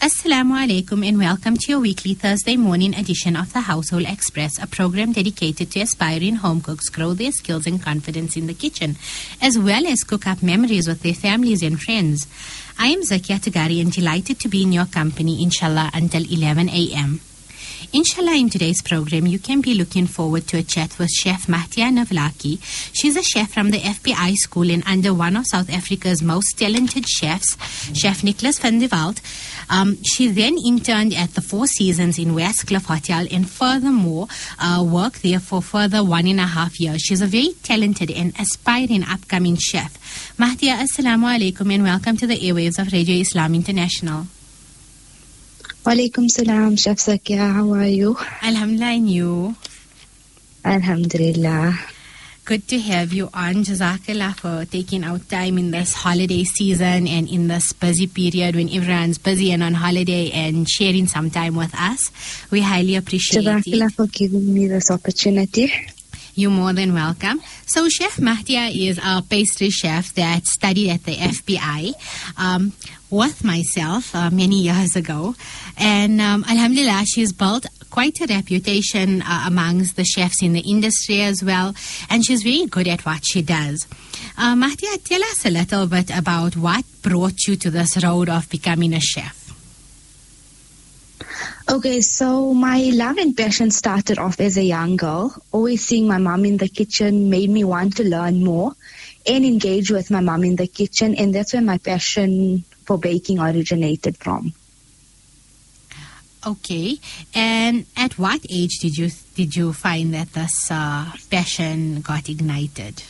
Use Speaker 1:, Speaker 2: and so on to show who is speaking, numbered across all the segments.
Speaker 1: Assalamu alaikum and welcome to your weekly Thursday morning edition of the Household Express, a program dedicated to aspiring home cooks grow their skills and confidence in the kitchen, as well as cook up memories with their families and friends. I am Zakia Tagari and delighted to be in your company, inshallah, until 11 a.m. Inshallah, in today's program, you can be looking forward to a chat with Chef Mahdia Navlaki. She's a chef from the FBI school and under one of South Africa's most talented chefs, Chef Nicholas van der Walt. Um, she then interned at the Four Seasons in Westcliff Hotel and furthermore uh, worked there for further one and a half years. She's a very talented and aspiring upcoming chef. Mahdia, Assalamu alaikum and welcome to the airwaves of Radio Islam International.
Speaker 2: Walaikum salam, Chef Zakia. How are you?
Speaker 1: Alhamdulillah, and you?
Speaker 2: Alhamdulillah.
Speaker 1: Good to have you on. Jazakallah for taking out time in this holiday season and in this busy period when everyone's busy and on holiday and sharing some time with us. We highly appreciate
Speaker 2: Jazakallah
Speaker 1: it.
Speaker 2: for giving me this opportunity.
Speaker 1: You're more than welcome. So, Chef Mahdia is a pastry chef that studied at the FBI um, with myself uh, many years ago. And um, Alhamdulillah, she's built quite a reputation uh, amongst the chefs in the industry as well. And she's very good at what she does. Uh, Mahdia, tell us a little bit about what brought you to this road of becoming a chef.
Speaker 2: Okay, so my love and passion started off as a young girl. Always seeing my mom in the kitchen made me want to learn more and engage with my mom in the kitchen, and that's where my passion for baking originated from.
Speaker 1: Okay, and at what age did you did you find that this uh, passion got ignited?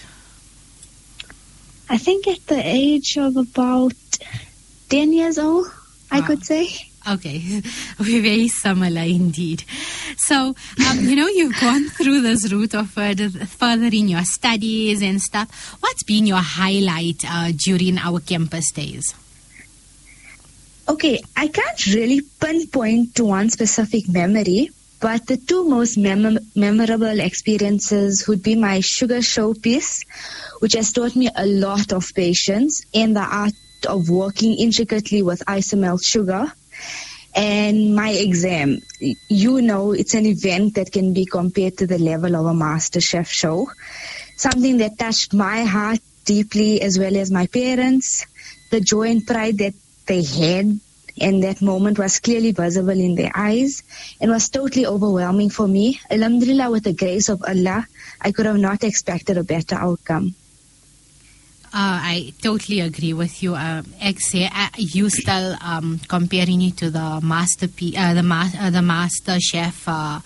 Speaker 2: I think at the age of about 10 years old, I could say.
Speaker 1: Okay, we're very similar indeed. So, um, you know, you've gone through this route of further, furthering your studies and stuff. What's been your highlight uh, during our campus days?
Speaker 2: Okay, I can't really pinpoint to one specific memory, but the two most mem- memorable experiences would be my sugar showpiece, which has taught me a lot of patience and the art of working intricately with isomalt sugar. And my exam, you know, it's an event that can be compared to the level of a master chef show. Something that touched my heart deeply as well as my parents. The joy and pride that they had and that moment was clearly visible in their eyes and was totally overwhelming for me. Alhamdulillah, with the grace of Allah, I could have not expected a better outcome.
Speaker 1: Uh, I totally agree with you. Uh, ex- uh, you still um, comparing it to the master, uh, the ma- uh, the master chef uh,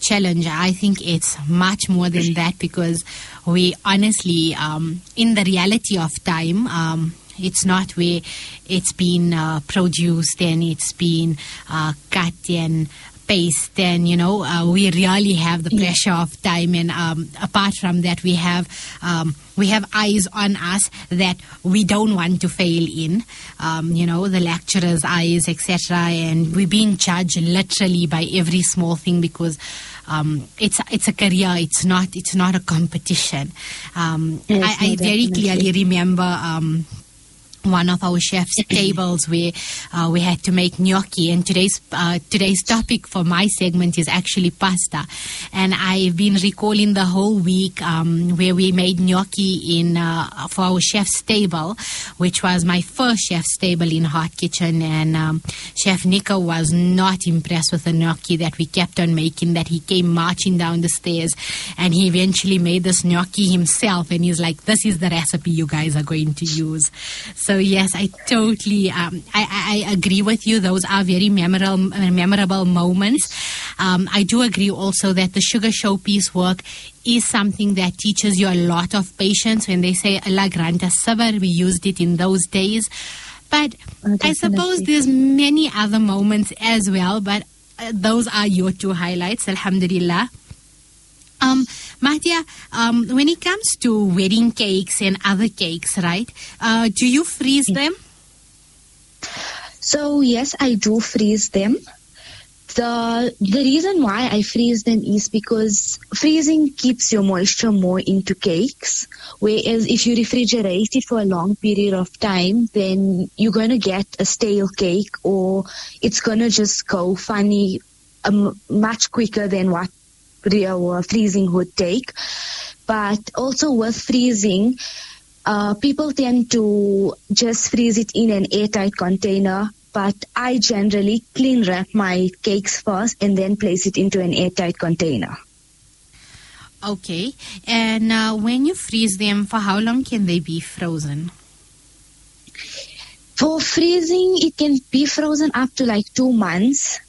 Speaker 1: challenge. I think it's much more than that because we honestly, um, in the reality of time, um, it's not where it's been uh, produced and it's been uh, cut and paste and you know uh, we really have the pressure of time and um, apart from that we have um, we have eyes on us that we don't want to fail in um, you know the lecturers eyes etc and we're being judged literally by every small thing because um, it's it's a career. It's not it's not a competition. Um,
Speaker 2: Yes,
Speaker 1: I, I
Speaker 2: no,
Speaker 1: very clearly remember um, one of our chef's tables where uh, we had to make gnocchi. And today's uh, today's topic for my segment is actually pasta. And I've been recalling the whole week um, where we made gnocchi in uh, for our chef's table which was my first chef's table in hot kitchen. And um, chef Nico was not impressed with the gnocchi that we kept on making that he came marching down the stairs. And he eventually made this gnocchi himself. And he's like this is the recipe you guys are going to use. so yes, I totally, um, I, I, I agree with you. Those are very memorable, memorable moments. Um, I do agree also that the sugar showpiece work is something that teaches you a lot of patience. When they say Allah grant us sabr, we used it in those days. But
Speaker 2: Oh,
Speaker 1: I suppose there's many other moments as well. But uh, those are your two highlights. Alhamdulillah. Um, Mahdia, um, when it comes to wedding cakes and other cakes, right? Uh, do you freeze them?
Speaker 2: So yes, I do freeze them. the the reason why I freeze them is because freezing keeps your moisture more into cakes, whereas if you refrigerate it for a long period of time, then you're going to get a stale cake or it's going to just go funny um, much quicker than what uh, freezing would take. But also with freezing, uh, people tend to just freeze it in an airtight container but I generally clean wrap my cakes first and then place it into an airtight container.
Speaker 1: Okay. And uh, when you freeze them, for how long can they be frozen?
Speaker 2: For freezing, it can be frozen up to like two months.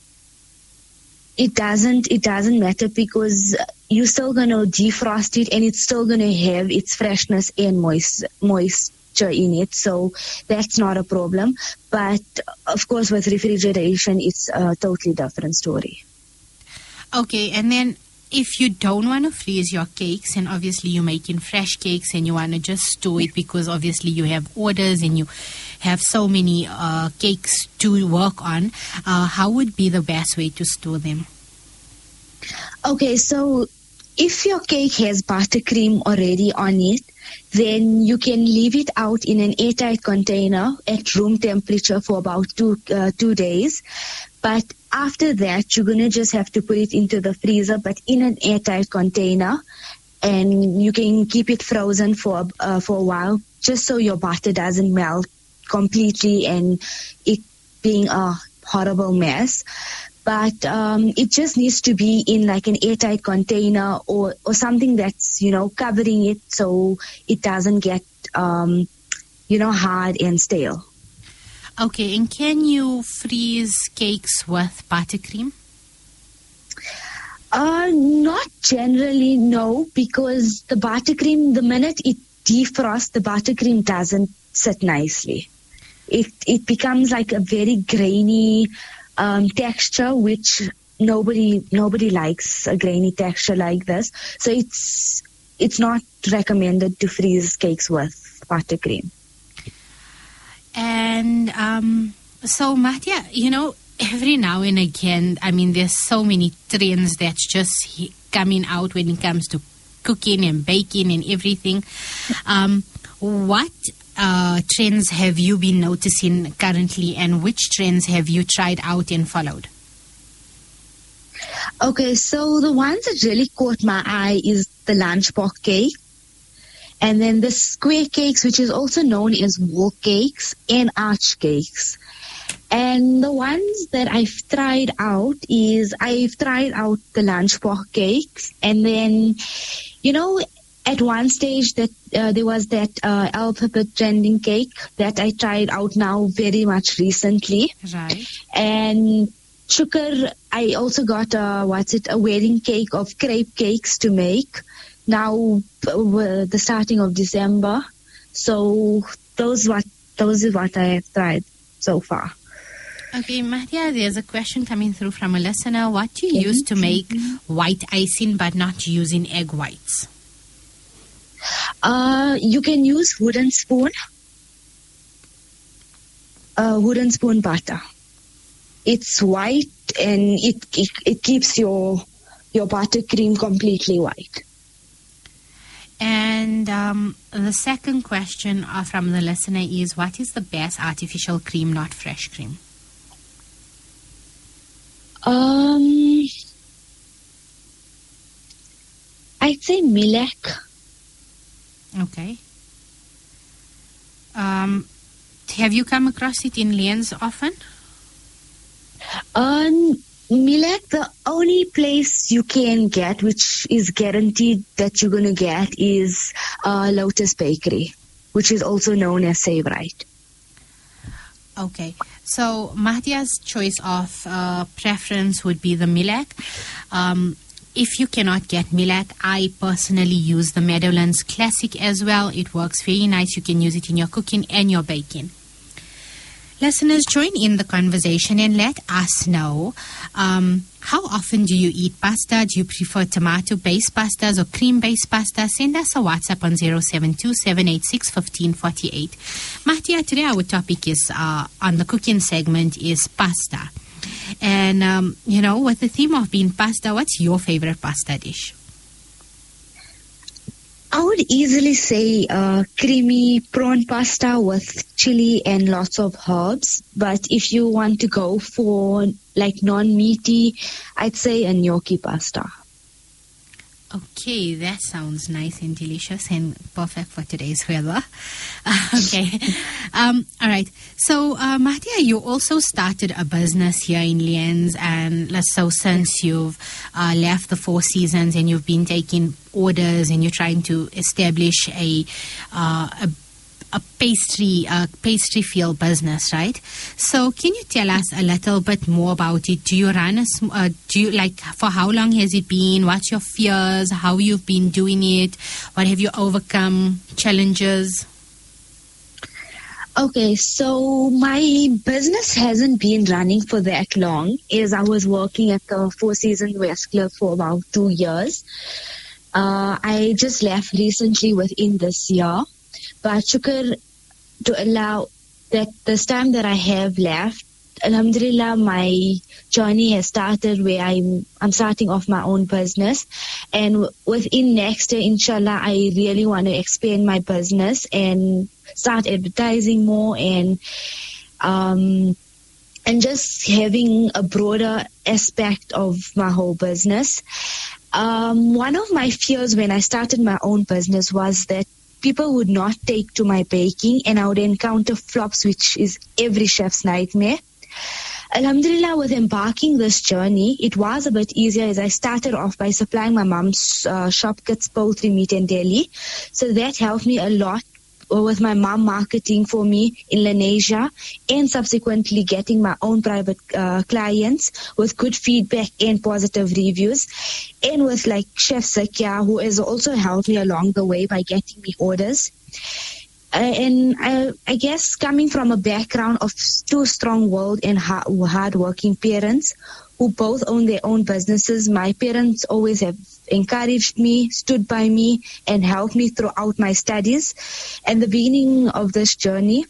Speaker 2: It doesn't. It doesn't matter because you're still gonna defrost it, and it's still gonna have its freshness and moist, moist in it, so that's not a problem. But of course, with refrigeration, it's a totally different story.
Speaker 1: Okay, and then if you don't want to freeze your cakes, and obviously you're making fresh cakes and you want to just store it because obviously you have orders and you have so many uh, cakes to work on, uh, how would be the best way to store them?
Speaker 2: Okay, so if your cake has buttercream already on it, then you can leave it out in an airtight container at room temperature for about two uh, two days. But after that, you're gonna just have to put it into the freezer, but in an airtight container, and you can keep it frozen for uh, for a while, just so your butter doesn't melt completely and it being a horrible mess but um, it just needs to be in like an airtight container or, or something that's you know covering it so it doesn't get um, you know hard and stale.
Speaker 1: Okay, and can you freeze cakes with buttercream?
Speaker 2: Uh, not generally, no, because the buttercream, the minute it defrosts, the buttercream doesn't sit nicely. It it becomes like a very grainy, um, texture, which nobody nobody likes a grainy texture like this. So it's it's not recommended to freeze cakes with buttercream.
Speaker 1: And um, so, Mahdia, you know, every now and again, I mean, there's so many trends that's just coming out when it comes to cooking and baking and everything. Um, what uh, trends have you been noticing currently, and which trends have you tried out and followed?
Speaker 2: Okay, so the ones that really caught my eye is the lunchbox cake, and then the square cakes, which is also known as wall cakes and arch cakes. And the ones that I've tried out is I've tried out the lunchbox cakes, and then, you know, at one stage that uh, there was that uh, alphabet trending cake that I tried out now very much recently.
Speaker 1: Right.
Speaker 2: And sugar, I also got a, what's it, a wedding cake of crepe cakes to make now uh, the starting of December. So those what those is what I have tried so far.
Speaker 1: Okay, Mahdia, there's a question coming through from a listener. What do you use to make white icing but not using egg whites?
Speaker 2: Uh, you can use wooden spoon, uh, wooden spoon butter. It's white and it, it, it keeps your your buttercream completely white.
Speaker 1: And um, the second question uh, from the listener is what is the best artificial cream, not fresh cream?
Speaker 2: Um, I'd say Milac.
Speaker 1: Okay. Um, have you come across it in Lenz often?
Speaker 2: Um, Milac, the only place you can get, which is guaranteed that you're going to get, is uh, Lotus Bakery, which is also known as Save Right.
Speaker 1: Okay, so Mahdia's choice of uh, preference would be the Milac. Um, if you cannot get Milac, I personally use the Meadowlands Classic as well. It works very nice. You can use it in your cooking and your baking. Listeners, join in the conversation and let us know um, how often do you eat pasta? Do you prefer tomato based pastas or cream based pasta? Send us a WhatsApp on 072 786 1548. Mahdia, today our topic is uh, on the cooking segment is pasta. And, um, you know, with the theme of being pasta, what's your favorite pasta dish?
Speaker 2: I would easily say uh, creamy prawn pasta with chili and lots of herbs. But if you want to go for like non-meaty, I'd say a gnocchi pasta.
Speaker 1: Okay, that sounds nice and delicious and perfect for today's weather. okay. Um, all right. So, uh, Mahdia, you also started a business here in Lenz, and so since you've uh, left the Four Seasons and you've been taking orders and you're trying to establish a, uh, a a pastry a pastry field business, right? So can you tell us a little bit more about it? Do you run a uh, do you like for how long has it been? What's your fears? How you've been doing it? What have you overcome? Challenges?
Speaker 2: Okay, so my business hasn't been running for that long as I was working at the Four Seasons Westcliff for about two years. Uh, I just left recently within this year but to allow that this time that I have left, Alhamdulillah, my journey has started where I'm, I'm starting off my own business. And within next year, inshallah, I really want to expand my business and start advertising more and, um, and just having a broader aspect of my whole business. Um, one of my fears when I started my own business was that people would not take to my baking and I would encounter flops, which is every chef's nightmare. Alhamdulillah, with embarking this journey, it was a bit easier as I started off by supplying my mom's uh, shop kits, poultry, meat and deli. So that helped me a lot with my mom marketing for me in Lenasia and subsequently getting my own private uh, clients with good feedback and positive reviews. And with like Chef Zakia, who has also helped me along the way by getting me orders. Uh, and I, I, guess coming from a background of two strong-willed and hard, working parents who both own their own businesses, my parents always have encouraged me, stood by me, and helped me throughout my studies and the beginning of this journey.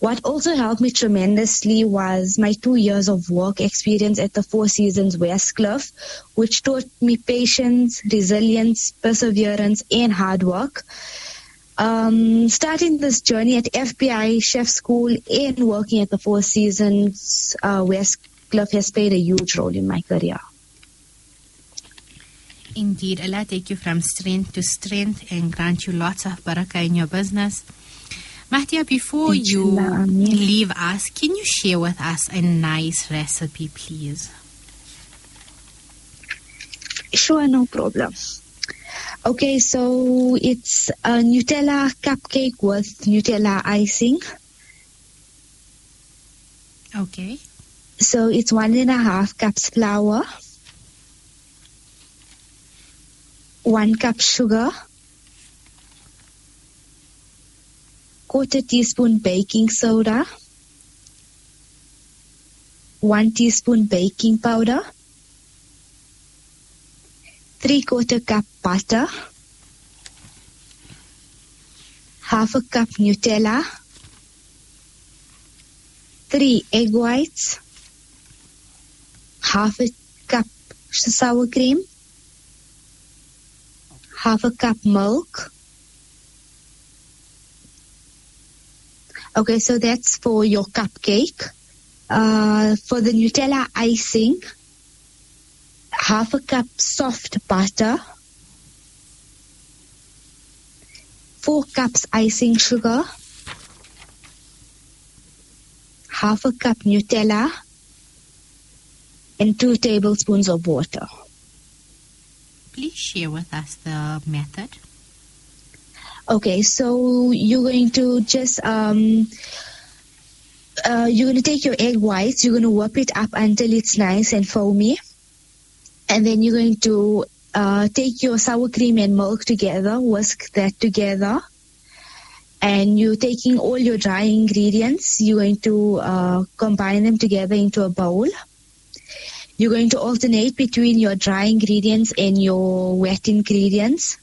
Speaker 2: What also helped me tremendously was my two years of work experience at the Four Seasons Westcliff, which taught me patience, resilience, perseverance, and hard work. Um, starting this journey at FBI Chef School and working at the Four Seasons uh, Westcliff has played a huge role in my career.
Speaker 1: Indeed, Allah take you from strength to strength and grant you lots of barakah in your business. Mahdia, before you leave us, can you share with us a nice recipe, please?
Speaker 2: Sure, no problem. Okay, so it's a Nutella cupcake with Nutella icing.
Speaker 1: Okay.
Speaker 2: So it's one and a half cups flour. One cup sugar, quarter teaspoon baking soda, one teaspoon baking powder, three quarter cup butter, half a cup Nutella, three egg whites, half a cup sour cream, half a cup milk. Okay, so that's for your cupcake. Uh, for the Nutella icing, half a cup soft butter, four cups icing sugar, half a cup Nutella, and two tablespoons of water
Speaker 1: please share with us the method?
Speaker 2: Okay, so you're going to just um, uh, you're going to take your egg whites, you're going to whip it up until it's nice and foamy, and then you're going to uh, take your sour cream and milk together, whisk that together, and you're taking all your dry ingredients. You're going to uh, combine them together into a bowl you're going to alternate between your dry ingredients and your wet ingredients.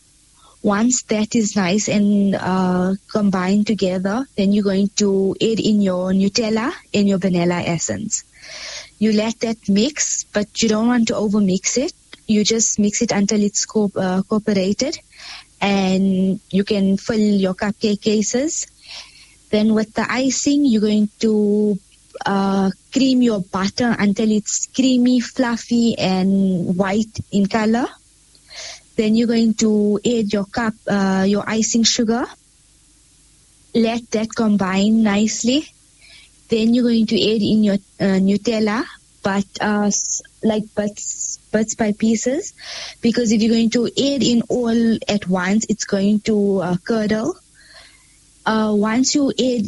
Speaker 2: Once that is nice and uh, combined together, then you're going to add in your Nutella and your vanilla essence. You let that mix, but you don't want to over mix it. You just mix it until it's co- uh, cooperated and you can fill your cupcake cases. Then with the icing, you're going to uh, cream your butter until it's creamy, fluffy, and white in color. Then you're going to add your cup, uh, your icing sugar. Let that combine nicely. Then you're going to add in your uh, Nutella, but uh, like bits, bits by pieces, because if you're going to add in all at once, it's going to uh, curdle. Uh, once you add,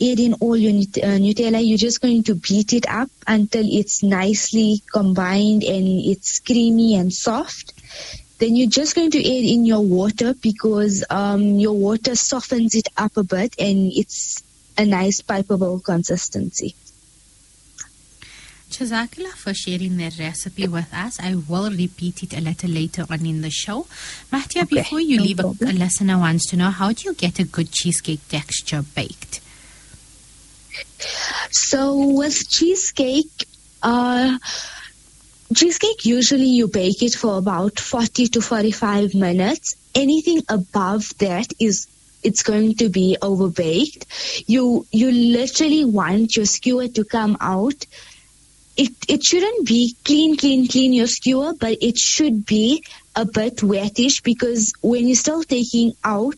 Speaker 2: add in all your uh, Nutella, you're just going to beat it up until it's nicely combined and it's creamy and soft. Then you're just going to add in your water because um, your water softens it up a bit and it's a nice pipeable consistency.
Speaker 1: Jazakallah for sharing that recipe with us. I will repeat it a little later on in the show. Mahdia,
Speaker 2: Okay,
Speaker 1: before you
Speaker 2: no
Speaker 1: leave, a,
Speaker 2: problem.
Speaker 1: a listener wants to know how do you get a good cheesecake texture baked?
Speaker 2: So with cheesecake, uh, cheesecake usually you bake it for about 40 to 45 minutes. Anything above that is it's going to be overbaked. You you literally want your skewer to come out. It it shouldn't be clean, clean, clean your skewer, but it should be a bit wettish because when you're still taking out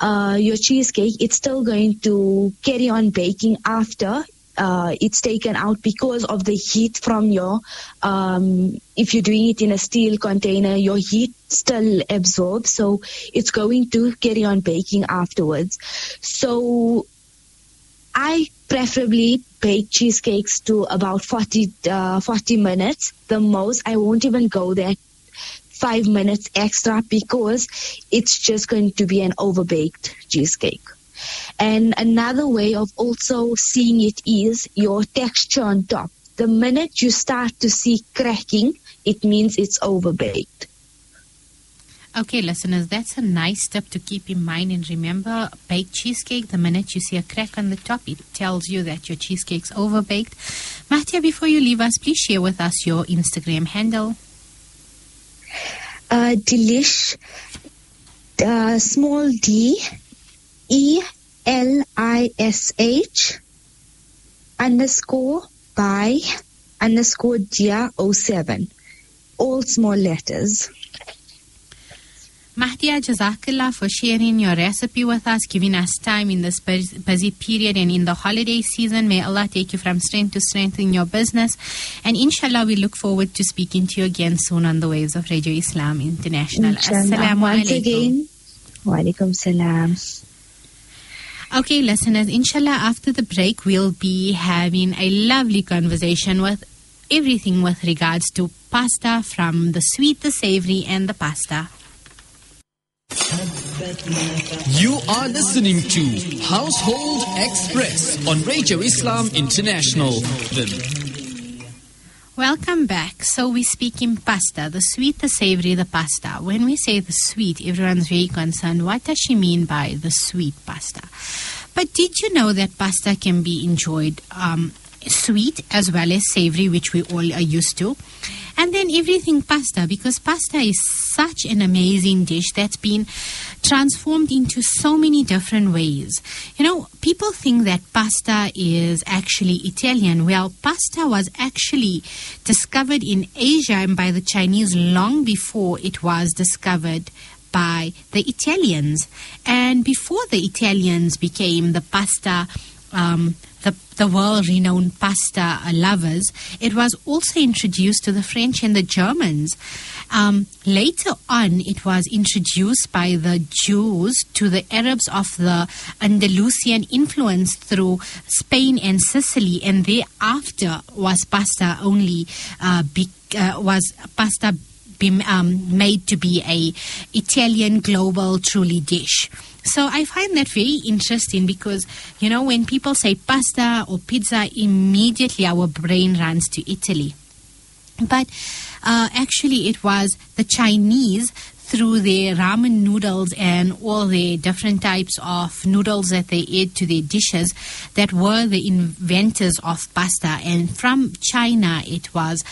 Speaker 2: uh, your cheesecake, it's still going to carry on baking after uh, it's taken out because of the heat from your, um, if you're doing it in a steel container, your heat still absorbs. So it's going to carry on baking afterwards. So I preferably bake cheesecakes to about 40, uh, 40 minutes. The most, I won't even go there five minutes extra because it's just going to be an overbaked cheesecake. And another way of also seeing it is your texture on top. The minute you start to see cracking, it means it's overbaked.
Speaker 1: Okay, listeners, that's a nice tip to keep in mind. And remember, baked cheesecake, the minute you see a crack on the top, it tells you that your cheesecake's overbaked. Mahdia, before you leave us, please share with us your Instagram handle.
Speaker 2: Uh, delish, uh, small d, e l i s h underscore by underscore dia 07. All small letters.
Speaker 1: Mahdia, Jazakallah for sharing your recipe with us, giving us time in this busy period and in the holiday season. May Allah take you from strength to strength in your business. And inshallah, we look forward to speaking to you again soon on the waves of Radio Islam International.
Speaker 2: Inshallah.
Speaker 1: Assalamu
Speaker 2: Once
Speaker 1: alaikum.
Speaker 2: again, Walaikum salam.
Speaker 1: Okay, listeners, inshallah, after the break, we'll be having a lovely conversation with everything with regards to pasta from the sweet, the savory, and the pasta.
Speaker 3: You are listening to Household Express on Radio Islam International.
Speaker 1: Welcome back. So we speak in pasta, the sweet, the savory, the pasta. When we say the sweet, everyone's very concerned. What does she mean by the sweet pasta? But did you know that pasta can be enjoyed um, sweet as well as savory, which we all are used to? And then everything pasta, because pasta is such an amazing dish that's been transformed into so many different ways. You know, people think that pasta is actually Italian. Well, pasta was actually discovered in Asia and by the Chinese long before it was discovered by the Italians. And before the Italians became the pasta, um, the, world renowned pasta lovers, it was also introduced to the French and the Germans. Um, later on, it was introduced by the Jews to the Arabs of the Andalusian influence through Spain and Sicily, and thereafter was pasta only uh, be, uh, was pasta be, um, made to be a Italian global truly dish. So I find that very interesting because you know when people say pasta or pizza, immediately our brain runs to Italy. But uh, actually, it was the Chinese through their ramen noodles and all the different types of noodles that they add to their dishes that were the inventors of pasta. And from China, it was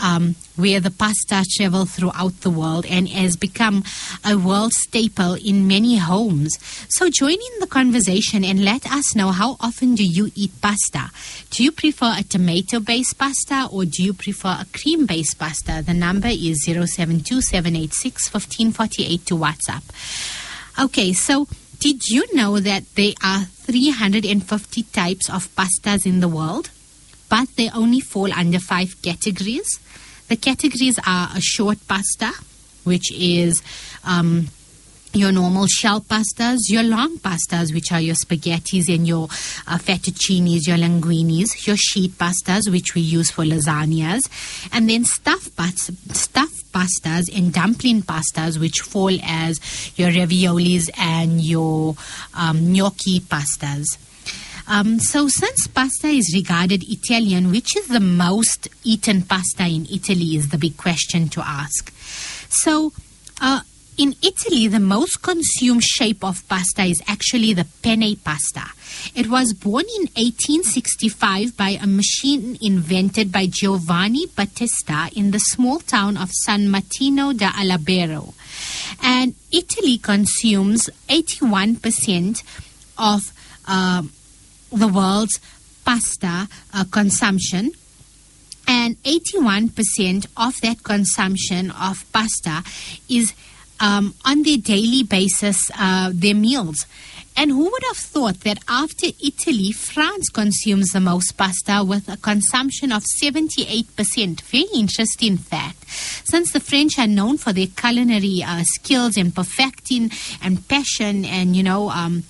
Speaker 1: um, where the pasta traveled throughout the world and has become a world staple in many homes. So join in the conversation and let us know how often do you eat pasta? Do you prefer a tomato-based pasta or do you prefer a cream-based pasta? The number is 0727861548 to WhatsApp. Okay, so did you know that there are 350 types of pastas in the world? But they only fall under five categories. The categories are a short pasta, which is um, your normal shell pastas, your long pastas, which are your spaghettis and your uh, fettuccinis, your linguinis, your sheet pastas, which we use for lasagnas, and then stuffed, stuffed pastas and dumpling pastas, which fall as your raviolis and your um, gnocchi pastas. Um, so, since pasta is regarded Italian, which is the most eaten pasta in Italy, is the big question to ask. So, uh, in Italy, the most consumed shape of pasta is actually the penne pasta. It was born in 1865 by a machine invented by Giovanni Battista in the small town of San Martino da Alabero. And Italy consumes 81% of uh, the world's pasta uh, consumption. And 81% of that consumption of pasta is um, on their daily basis, uh, their meals. And who would have thought that after Italy, France consumes the most pasta with a consumption of 78%? Very interesting fact. Since the French are known for their culinary uh, skills and perfecting and passion, and you know, um,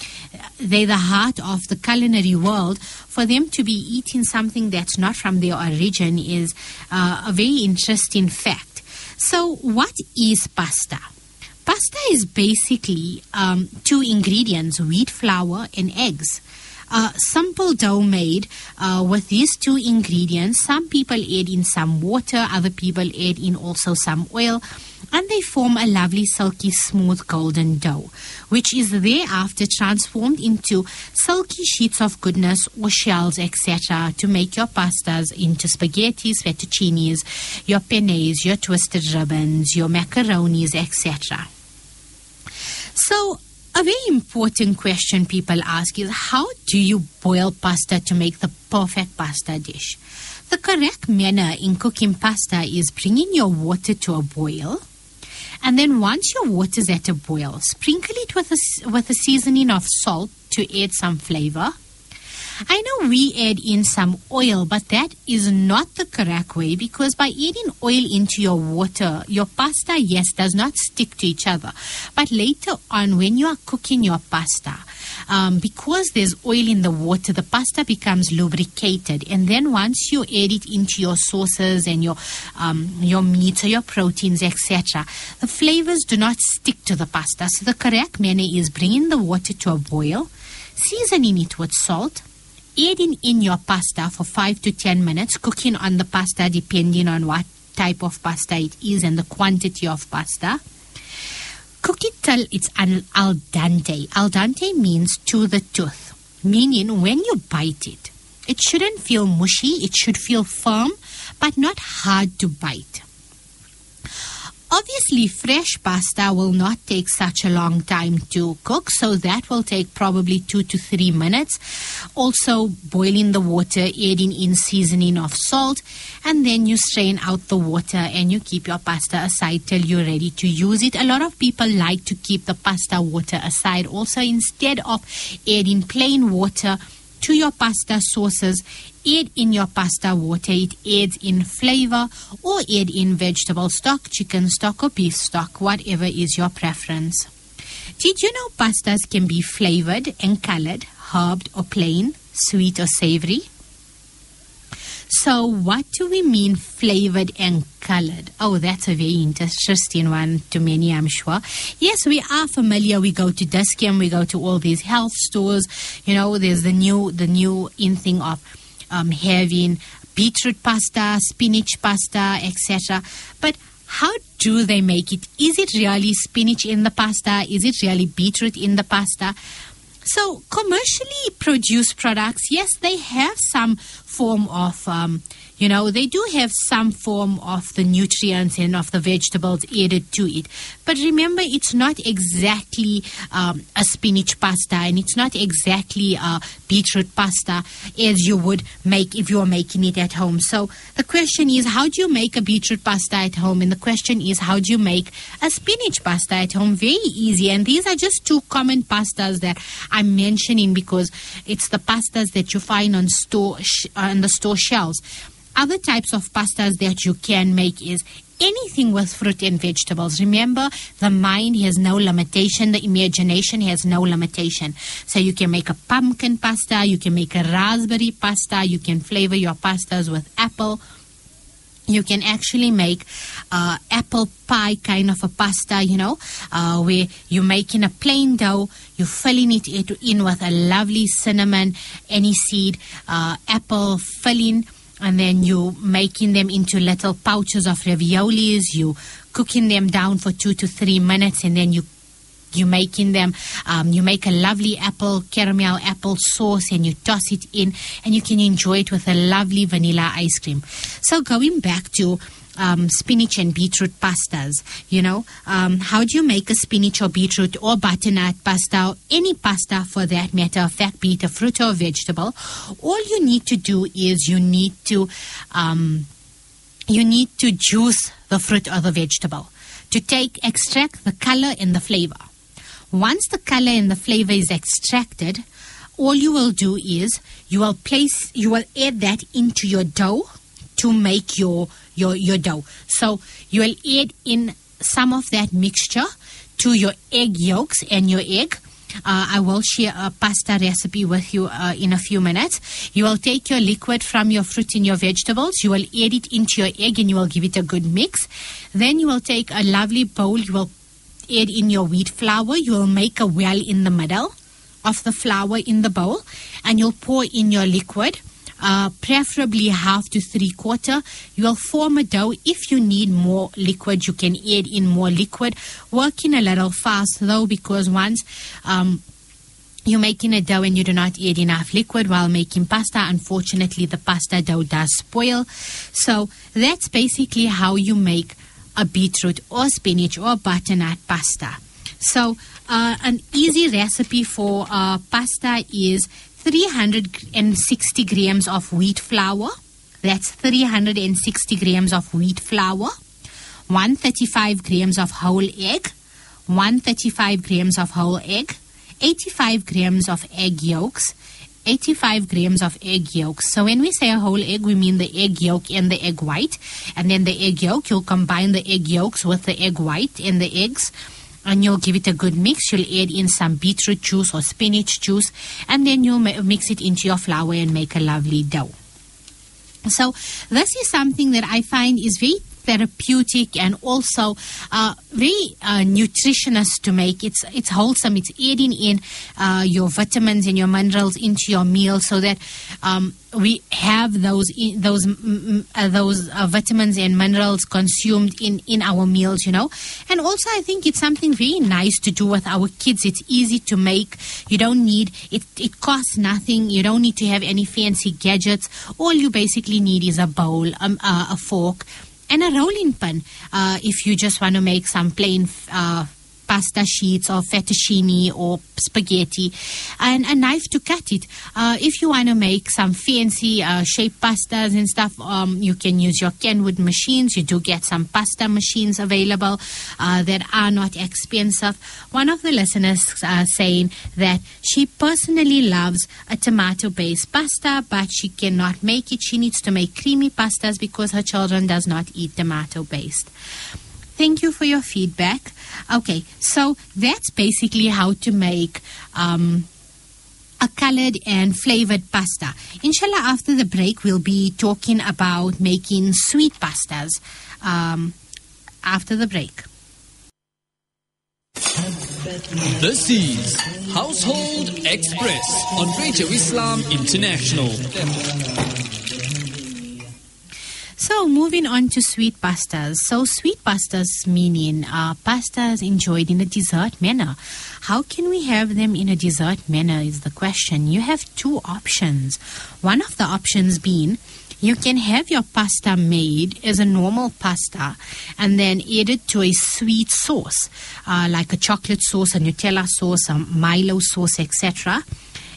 Speaker 1: they're the heart of the culinary world, for them to be eating something that's not from their origin is uh, a very interesting fact. So, what is pasta? Pasta is basically um, two ingredients wheat flour and eggs. A simple dough made uh, with these two ingredients. Some people add in some water, other people add in also some oil, and they form a lovely, silky, smooth, golden dough, which is thereafter transformed into silky sheets of goodness or shells, etc., to make your pastas into spaghettis, fettuccinis, your pennes, your twisted ribbons, your macaronis, etc. So, a very important question people ask is how do you boil pasta to make the perfect pasta dish? The correct manner in cooking pasta is bringing your water to a boil. And then once your water's at a boil, sprinkle it with a, with a seasoning of salt to add some flavor. I know we add in some oil, but that is not the correct way because by adding oil into your water, your pasta, yes, does not stick to each other. But later on, when you are cooking your pasta, um, because there's oil in the water, the pasta becomes lubricated, and then once you add it into your sauces and your um, your meats or your proteins, etc., the flavors do not stick to the pasta. So the correct manner is bringing the water to a boil, seasoning it with salt, adding in your pasta for 5 to 10 minutes, cooking on the pasta depending on what type of pasta it is and the quantity of pasta. Cook it till it's al, al dente. Al dente means to the tooth, meaning when you bite it, it shouldn't feel mushy, it should feel firm, but not hard to bite. Obviously, fresh pasta will not take such a long time to cook, so that will take probably two to three minutes. Also, boiling the water, adding in seasoning of salt, and then you strain out the water and you keep your pasta aside till you're ready to use it. A lot of people like to keep the pasta water aside. Also, instead of adding plain water, to your pasta sauces, add in your pasta water. It adds in flavor or add in vegetable stock, chicken stock, or beef stock, whatever is your preference. Did you know pastas can be flavored and colored, herbed or plain, sweet or savory? So, what do we mean flavored and colored? Oh, that's a very interesting one to many, I'm sure. Yes, we are familiar. We go to Dis-Chem, we go to all these health stores. You know, there's the new, the new in thing of um, having beetroot pasta, spinach pasta, etc. But how do they make it? Is it really spinach in the pasta? Is it really beetroot in the pasta? So, commercially produced products, yes, they have some form of um, you know, they do have some form of the nutrients and of the vegetables added to it. But remember, it's not exactly um, a spinach pasta and it's not exactly a beetroot pasta as you would make if you're making it at home. So the question is, how do you make a beetroot pasta at home? And the question is, how do you make a spinach pasta at home? Very easy. And these are just two common pastas that I'm mentioning because it's the pastas that you find on store sh- on the store shelves. Other types of pastas that you can make is anything with fruit and vegetables. Remember, the mind has no limitation, the imagination has no limitation. So you can make a pumpkin pasta, you can make a raspberry pasta, you can flavor your pastas with apple. You can actually make uh, apple pie kind of a pasta, you know, uh, where you're making a plain dough, you're filling it in with a lovely cinnamon, aniseed, uh, apple filling and then you making them into little pouches of raviolis. You cooking them down for two to three minutes, and then you you making them. Um, you make a lovely apple caramel apple sauce, and you toss it in, and you can enjoy it with a lovely vanilla ice cream. So going back to um, spinach and beetroot pastas. You know, um, how do you make a spinach or beetroot or butternut pasta or any pasta for that matter of fact, be it a fruit or vegetable? All you need to do is you need to um, you need to juice the fruit or the vegetable to take extract the color and the flavor. Once the color and the flavor is extracted, all you will do is you will place you will add that into your dough to make your your, your dough. So you'll add in some of that mixture to your egg yolks and your egg. Uh, I will share a pasta recipe with you uh, in a few minutes. You will take your liquid from your fruit and your vegetables. You will add it into your egg and you will give it a good mix. Then you will take a lovely bowl. You will add in your wheat flour. You will make a well in the middle of the flour in the bowl and you'll pour in your liquid uh, preferably half to three quarter. You will form a dough. If you need more liquid, you can add in more liquid. Working a little fast though, because once um, you're making a dough and you do not add enough liquid while making pasta, unfortunately, the pasta dough does spoil. So that's basically how you make a beetroot or spinach or butternut pasta. So, uh, an easy recipe for uh, pasta is 360 grams of wheat flour. That's 360 grams of wheat flour. 135 grams of whole egg. 135 grams of whole egg. 85 grams of egg yolks. 85 grams of egg yolks. So when we say a whole egg, we mean the egg yolk and the egg white. And then the egg yolk, you'll combine the egg yolks with the egg white and the eggs and you'll give it a good mix. You'll add in some beetroot juice or spinach juice, and then you'll mix it into your flour and make a lovely dough. So, this is something that I find is very therapeutic and also uh, very uh, nutritious to make. It's it's wholesome. It's adding in uh, your vitamins and your minerals into your meal so that um, we have those those uh, those uh, vitamins and minerals consumed in in our meals. You know, and also I think it's something very nice to do with our kids. It's easy to make. You don't need it. It costs nothing. You don't need to have any fancy gadgets. All you basically need is a bowl, um, uh, a fork and a rolling pin uh, if you just want to make some plain uh, pasta sheets or fettuccine or spaghetti, and a knife to cut it. Uh, if you want to make some fancy uh, shaped pastas and stuff, um, you can use your Kenwood machines. You do get some pasta machines available uh, that are not expensive. One of the listeners uh, saying that she personally loves a tomato based pasta, but she cannot make it. She needs to make creamy pastas because her children does not eat tomato based. Thank you for your feedback. Okay, so that's basically how to make um, a colored and flavored pasta. Inshallah, after the break, we'll be talking about making sweet pastas um, after the break.
Speaker 3: This is Household Express on Radio Islam International.
Speaker 1: So moving on to sweet pastas. So sweet pastas meaning uh, pastas enjoyed in a dessert manner. How can we have them in a dessert manner is the question. You have two options. One of the options being you can have your pasta made as a normal pasta and then add it to a sweet sauce, uh, like a chocolate sauce, a Nutella sauce, a Milo sauce, etc.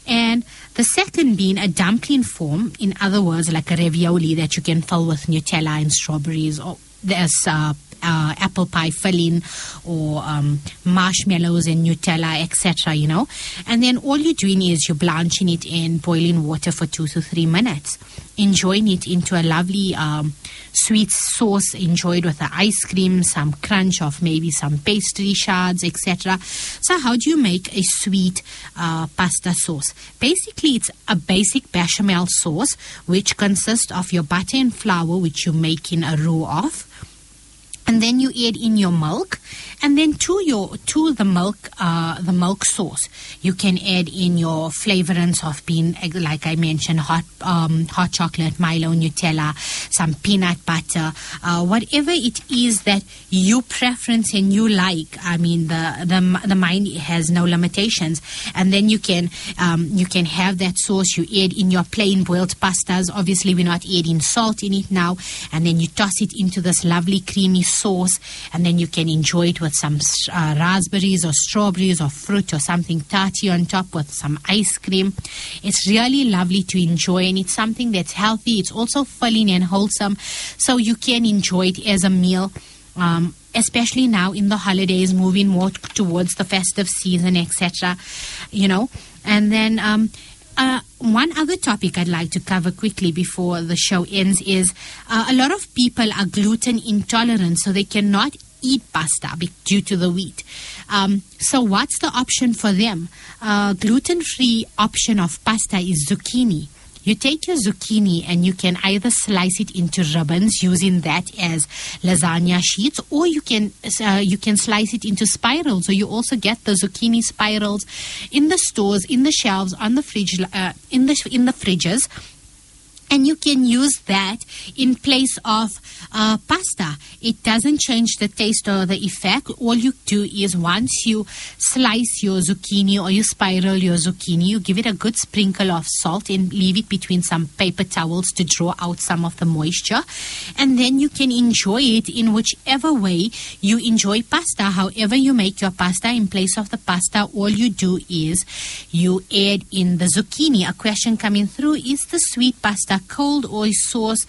Speaker 1: And the second being a dumpling form, in other words, like a ravioli that you can fill with Nutella and strawberries, or there's uh, uh, apple pie filling or um, marshmallows and Nutella, etc. You know, and then all you're doing is you're blanching it in boiling water for two to three minutes, enjoying it into a lovely um, sweet sauce, enjoyed with the ice cream, some crunch of maybe some pastry shards, etc. So, how do you make a sweet uh, pasta sauce? Basically, it's a basic bechamel sauce which consists of your butter and flour, which you make in a roux of and then you add in your milk and then to your to the milk uh, the milk sauce you can add in your flavorants of being like I mentioned hot um, hot chocolate Milo Nutella some peanut butter uh, whatever it is that you preference and you like. I mean the the, the mind has no limitations. And then you can um, you can have that sauce. You add in your plain boiled pastas. Obviously we're not adding salt in it now. And then you toss it into this lovely creamy sauce and then you can enjoy it with some uh, raspberries or strawberries or fruit or something tarty on top with some ice cream. It's really lovely to enjoy and it's something that's healthy. It's also filling and wholesome so you can enjoy it as a meal. Um, especially now in the holidays, moving more towards the festive season, etc. You know, and then um, uh, one other topic I'd like to cover quickly before the show ends is uh, a lot of people are gluten intolerant, so they cannot eat pasta due to the wheat. Um, so, what's the option for them? Uh, gluten free option of pasta is zucchini. You take your zucchini and you can either slice it into ribbons using that as lasagna sheets, or you can uh, you can slice it into spirals. So you also get the zucchini spirals in the stores, in the shelves, on the fridge, uh, in the in the fridges and you can use that in place of uh, pasta. It doesn't change the taste or the effect. All you do is once you slice your zucchini or you spiral your zucchini, you give it a good sprinkle of salt and leave it between some paper towels to draw out some of the moisture. And then you can enjoy it in whichever way you enjoy pasta. However, you make your pasta in place of the pasta, all you do is you add in the zucchini. A question coming through is the sweet pasta cold or sauce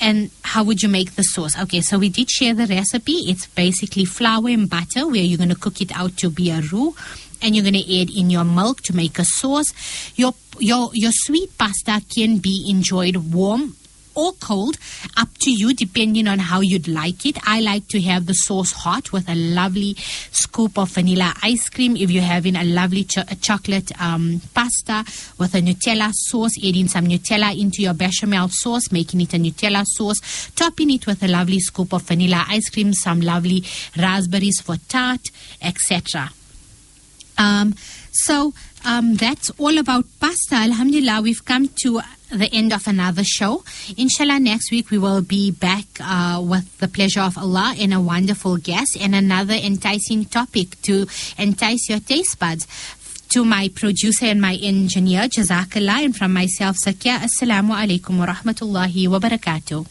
Speaker 1: and how would you make the sauce? Okay so we did share the recipe. It's basically flour and butter where you're going to cook it out to be a roux and you're going to add in your milk to make a sauce. Your your your sweet pasta can be enjoyed warm or cold, up to you, depending on how you'd like it. I like to have the sauce hot with a lovely scoop of vanilla ice cream. If you're having a lovely chocolate um, pasta with a Nutella sauce, adding some Nutella into your bechamel sauce, making it a Nutella sauce, topping it with a lovely scoop of vanilla ice cream, some lovely raspberries for tart, etc. Um, so um, that's all about pasta. Alhamdulillah, we've come to the end of another show. Inshallah, next week we will be back uh, with the pleasure of Allah and a wonderful guest and another enticing topic to entice your taste buds. To my producer and my engineer, Jazakallah, and from myself, Zakia, Assalamu alaikum wa rahmatullahi wa barakatuh.